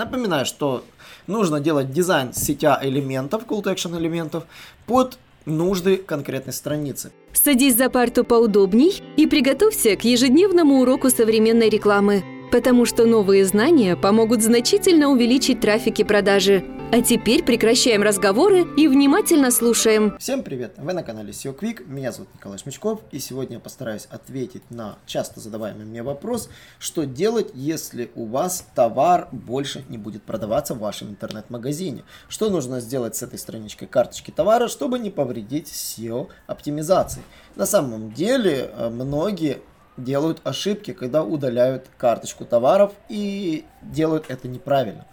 Напоминаю, что нужно делать дизайн сетя элементов, call to action элементов, под нужды конкретной страницы. Садись за парту поудобней и приготовься к ежедневному уроку современной рекламы, потому что новые знания помогут значительно увеличить трафик и продажи. А теперь прекращаем разговоры и внимательно слушаем. Всем привет! Вы на канале SEO Quick, меня зовут Николай Шмичков, и сегодня я постараюсь ответить на часто задаваемый мне вопрос, что делать, если у вас товар больше не будет продаваться в вашем интернет-магазине. Что нужно сделать с этой страничкой карточки товара, чтобы не повредить SEO оптимизации. На самом деле, э, многие делают ошибки, когда удаляют карточку товаров и делают это неправильно.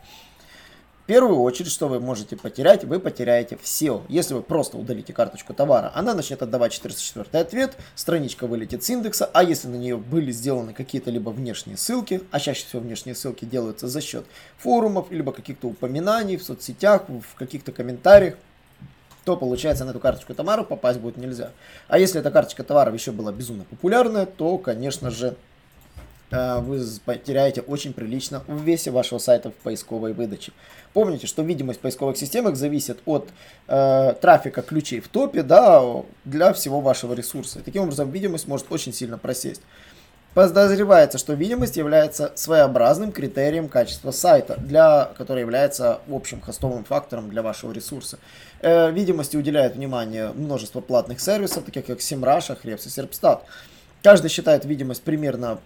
В первую очередь, что вы можете потерять, вы потеряете все. Если вы просто удалите карточку товара, она начнет отдавать 404 ответ, страничка вылетит с индекса, а если на нее были сделаны какие-то либо внешние ссылки, а чаще всего внешние ссылки делаются за счет форумов, либо каких-то упоминаний в соцсетях, в каких-то комментариях, то получается на эту карточку товара попасть будет нельзя. А если эта карточка товаров еще была безумно популярная, то, конечно же, вы потеряете очень прилично в весе вашего сайта в поисковой выдаче. Помните, что видимость поисковых системах зависит от э, трафика ключей в топе да, для всего вашего ресурса. Таким образом, видимость может очень сильно просесть. Подозревается, что видимость является своеобразным критерием качества сайта, для, который является общим хостовым фактором для вашего ресурса. Э, видимости уделяет внимание множество платных сервисов, таких как SEMrush, Ahrefs и Serpstat. Каждый считает видимость примерно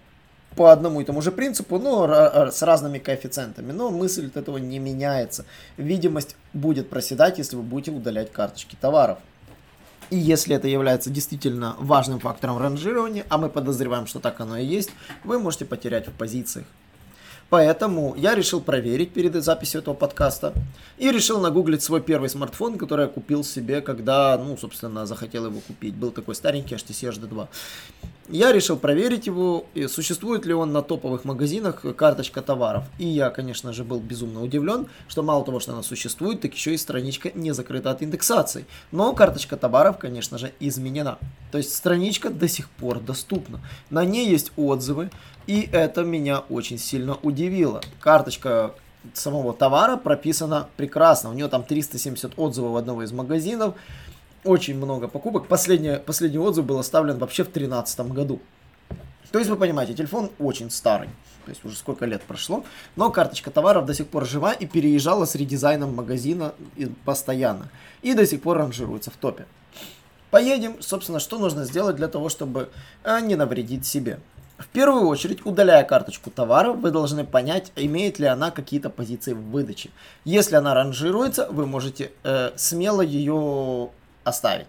по одному и тому же принципу, но с разными коэффициентами. Но мысль от этого не меняется. Видимость будет проседать, если вы будете удалять карточки товаров. И если это является действительно важным фактором ранжирования, а мы подозреваем, что так оно и есть, вы можете потерять в позициях. Поэтому я решил проверить перед записью этого подкаста и решил нагуглить свой первый смартфон, который я купил себе, когда, ну, собственно, захотел его купить. Был такой старенький HTC HD2. Я решил проверить его, существует ли он на топовых магазинах карточка товаров. И я, конечно же, был безумно удивлен, что мало того, что она существует, так еще и страничка не закрыта от индексации. Но карточка товаров, конечно же, изменена. То есть страничка до сих пор доступна. На ней есть отзывы, и это меня очень сильно удивило. Карточка самого товара прописана прекрасно. У нее там 370 отзывов одного из магазинов очень много покупок. Последний, последний отзыв был оставлен вообще в 2013 году. То есть вы понимаете, телефон очень старый. То есть уже сколько лет прошло. Но карточка товаров до сих пор жива и переезжала с редизайном магазина постоянно. И до сих пор ранжируется в топе. Поедем, собственно, что нужно сделать для того, чтобы э, не навредить себе. В первую очередь, удаляя карточку товара, вы должны понять, имеет ли она какие-то позиции в выдаче. Если она ранжируется, вы можете э, смело ее оставить.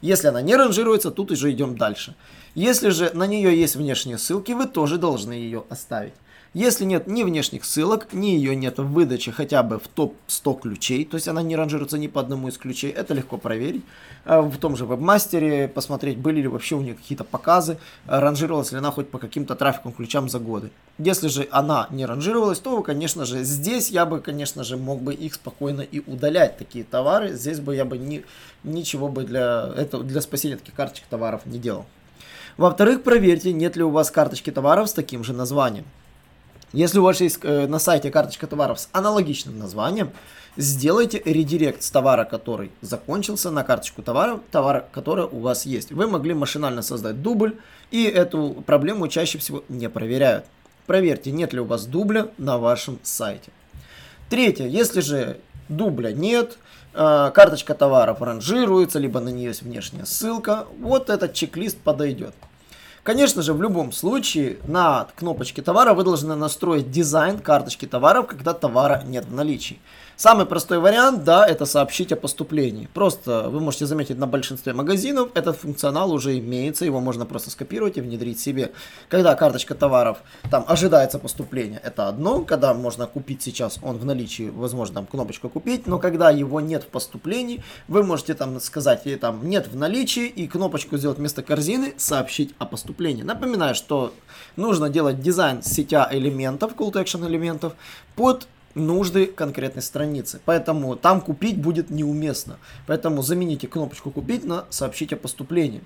Если она не ранжируется, тут уже идем дальше. Если же на нее есть внешние ссылки, вы тоже должны ее оставить. Если нет ни внешних ссылок, ни ее нет в выдаче хотя бы в топ-100 ключей, то есть она не ранжируется ни по одному из ключей, это легко проверить. А в том же вебмастере посмотреть, были ли вообще у нее какие-то показы, ранжировалась ли она хоть по каким-то трафикам ключам за годы. Если же она не ранжировалась, то, конечно же, здесь я бы, конечно же, мог бы их спокойно и удалять, такие товары. Здесь бы я бы ни, ничего бы для, этого, для спасения таких карточек товаров не делал. Во-вторых, проверьте, нет ли у вас карточки товаров с таким же названием. Если у вас есть э, на сайте карточка товаров с аналогичным названием, сделайте редирект с товара, который закончился, на карточку товара, товара, который у вас есть. Вы могли машинально создать дубль, и эту проблему чаще всего не проверяют. Проверьте, нет ли у вас дубля на вашем сайте. Третье, если же дубля нет, э, карточка товаров ранжируется, либо на нее есть внешняя ссылка, вот этот чек-лист подойдет. Конечно же, в любом случае на кнопочке товара вы должны настроить дизайн карточки товаров, когда товара нет в наличии. Самый простой вариант, да, это сообщить о поступлении. Просто вы можете заметить на большинстве магазинов этот функционал уже имеется, его можно просто скопировать и внедрить себе. Когда карточка товаров, там ожидается поступление, это одно, когда можно купить сейчас, он в наличии, возможно, там кнопочку купить, но когда его нет в поступлении, вы можете там сказать, и там нет в наличии, и кнопочку сделать вместо корзины, сообщить о поступлении. Напоминаю, что нужно делать дизайн сетя элементов, call to action элементов, под нужды конкретной страницы. Поэтому там купить будет неуместно. Поэтому замените кнопочку купить на сообщить о поступлении.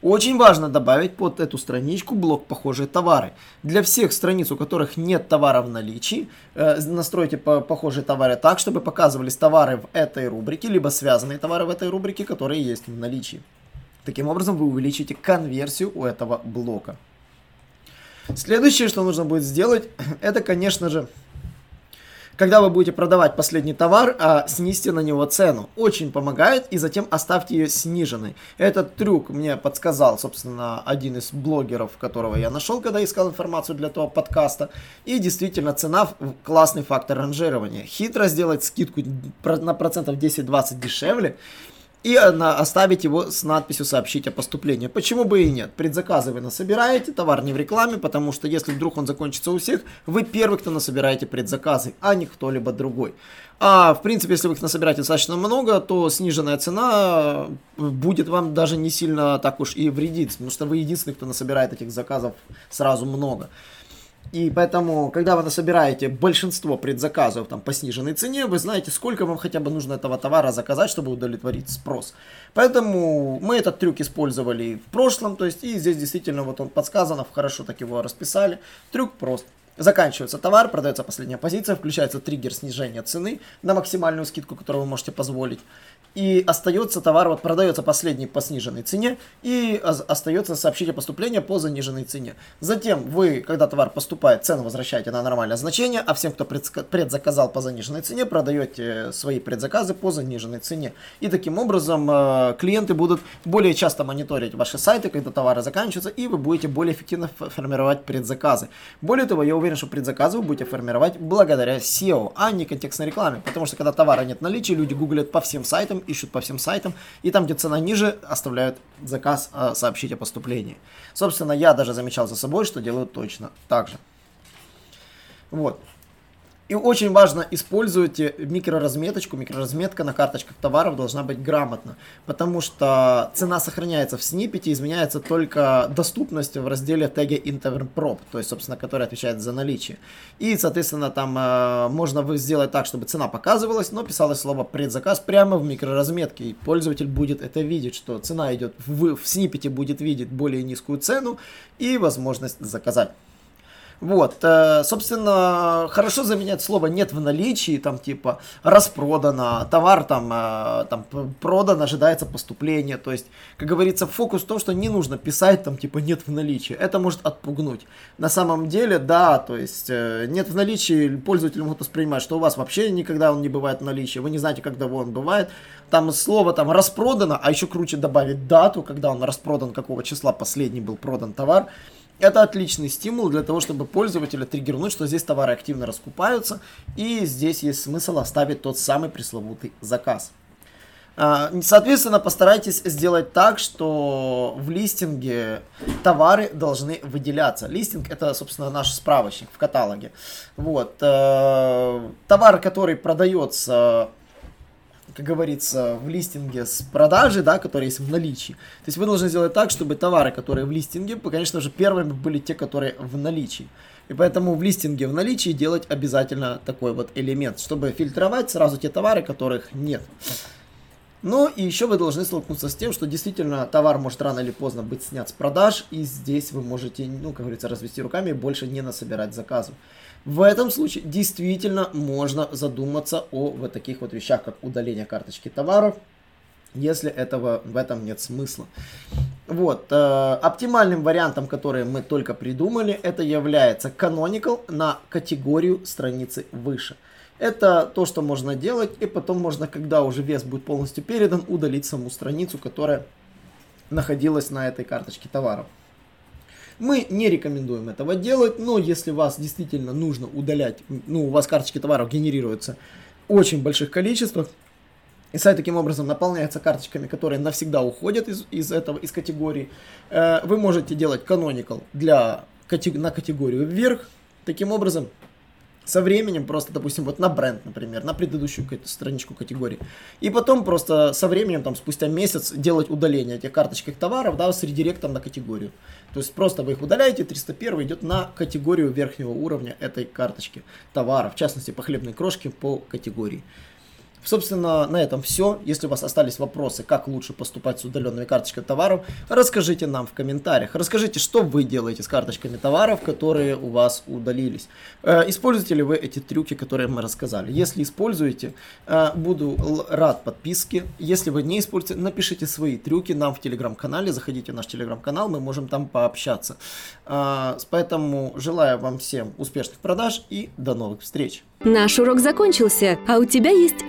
Очень важно добавить под эту страничку блок «Похожие товары». Для всех страниц, у которых нет товара в наличии, э, настройте по похожие товары так, чтобы показывались товары в этой рубрике, либо связанные товары в этой рубрике, которые есть в наличии. Таким образом, вы увеличите конверсию у этого блока. Следующее, что нужно будет сделать, это, конечно же, когда вы будете продавать последний товар, а, снизьте на него цену. Очень помогает, и затем оставьте ее сниженной. Этот трюк мне подсказал, собственно, один из блогеров, которого я нашел, когда искал информацию для этого подкаста. И действительно, цена классный фактор ранжирования. Хитро сделать скидку на процентов 10-20 дешевле и оставить его с надписью «Сообщить о поступлении». Почему бы и нет? Предзаказы вы насобираете, товар не в рекламе, потому что если вдруг он закончится у всех, вы первый, кто насобираете предзаказы, а не кто-либо другой. А в принципе, если вы их насобираете достаточно много, то сниженная цена будет вам даже не сильно так уж и вредить, потому что вы единственный, кто насобирает этих заказов сразу много. И поэтому, когда вы насобираете большинство предзаказов там, по сниженной цене, вы знаете, сколько вам хотя бы нужно этого товара заказать, чтобы удовлетворить спрос. Поэтому мы этот трюк использовали в прошлом, то есть и здесь действительно вот он подсказано, хорошо так его расписали. Трюк прост. Заканчивается товар, продается последняя позиция, включается триггер снижения цены на максимальную скидку, которую вы можете позволить и остается товар, вот продается последний по сниженной цене, и остается сообщить о поступлении по заниженной цене. Затем вы, когда товар поступает, цену возвращаете на нормальное значение, а всем, кто предзаказал по заниженной цене, продаете свои предзаказы по заниженной цене. И таким образом э, клиенты будут более часто мониторить ваши сайты, когда товары заканчиваются, и вы будете более эффективно формировать предзаказы. Более того, я уверен, что предзаказы вы будете формировать благодаря SEO, а не контекстной рекламе, потому что когда товара нет в наличии, люди гуглят по всем сайтам, сайтам, ищут по всем сайтам, и там, где цена ниже, оставляют заказ э, сообщить о поступлении. Собственно, я даже замечал за собой, что делают точно так же. Вот. И очень важно, используйте микроразметочку. Микроразметка на карточках товаров должна быть грамотна, потому что цена сохраняется в сниппете, изменяется только доступность в разделе теги Interprop, то есть, собственно, который отвечает за наличие. И, соответственно, там э, можно сделать так, чтобы цена показывалась, но писалось слово предзаказ прямо в микроразметке, и пользователь будет это видеть, что цена идет в, в сниппете, будет видеть более низкую цену и возможность заказать. Вот, э, собственно, хорошо заменять слово нет в наличии, там типа распродано, товар там, э, там продан, ожидается поступление. То есть, как говорится, фокус в том, что не нужно писать там типа нет в наличии. Это может отпугнуть. На самом деле, да, то есть э, нет в наличии, пользователь может воспринимать, что у вас вообще никогда он не бывает в наличии, вы не знаете, когда он бывает. Там слово там распродано, а еще круче добавить дату, когда он распродан, какого числа последний был продан товар. Это отличный стимул для того, чтобы пользователя триггернуть, что здесь товары активно раскупаются, и здесь есть смысл оставить тот самый пресловутый заказ. А, соответственно, постарайтесь сделать так, что в листинге товары должны выделяться. Листинг это, собственно, наш справочник в каталоге. Вот. Э, товар, который продается как говорится, в листинге с продажи, да, которые есть в наличии. То есть вы должны сделать так, чтобы товары, которые в листинге, конечно же, первыми были те, которые в наличии. И поэтому в листинге в наличии делать обязательно такой вот элемент, чтобы фильтровать сразу те товары, которых нет. Ну и еще вы должны столкнуться с тем, что действительно товар может рано или поздно быть снят с продаж, и здесь вы можете, ну, как говорится, развести руками и больше не насобирать заказов. В этом случае действительно можно задуматься о вот таких вот вещах, как удаление карточки товаров, если этого в этом нет смысла. Вот, э, оптимальным вариантом, который мы только придумали, это является canonical на категорию страницы выше. Это то, что можно делать, и потом можно, когда уже вес будет полностью передан, удалить саму страницу, которая находилась на этой карточке товаров. Мы не рекомендуем этого делать, но если вас действительно нужно удалять, ну, у вас карточки товаров генерируются очень больших количествах, и сайт таким образом наполняется карточками, которые навсегда уходят из, из этого, из категории. Э, вы можете делать canonical для, на категорию вверх. Таким образом, со временем просто, допустим, вот на бренд, например, на предыдущую страничку категории. И потом просто со временем, там, спустя месяц делать удаление этих карточек товаров, да, с редиректом на категорию. То есть просто вы их удаляете, 301 идет на категорию верхнего уровня этой карточки товаров, в частности, по хлебной крошке по категории. Собственно, на этом все. Если у вас остались вопросы, как лучше поступать с удаленными карточками товаров, расскажите нам в комментариях. Расскажите, что вы делаете с карточками товаров, которые у вас удалились. Э, используете ли вы эти трюки, которые мы рассказали? Если используете, э, буду рад подписке. Если вы не используете, напишите свои трюки нам в телеграм-канале. Заходите в наш телеграм-канал, мы можем там пообщаться. Э, поэтому желаю вам всем успешных продаж и до новых встреч. Наш урок закончился, а у тебя есть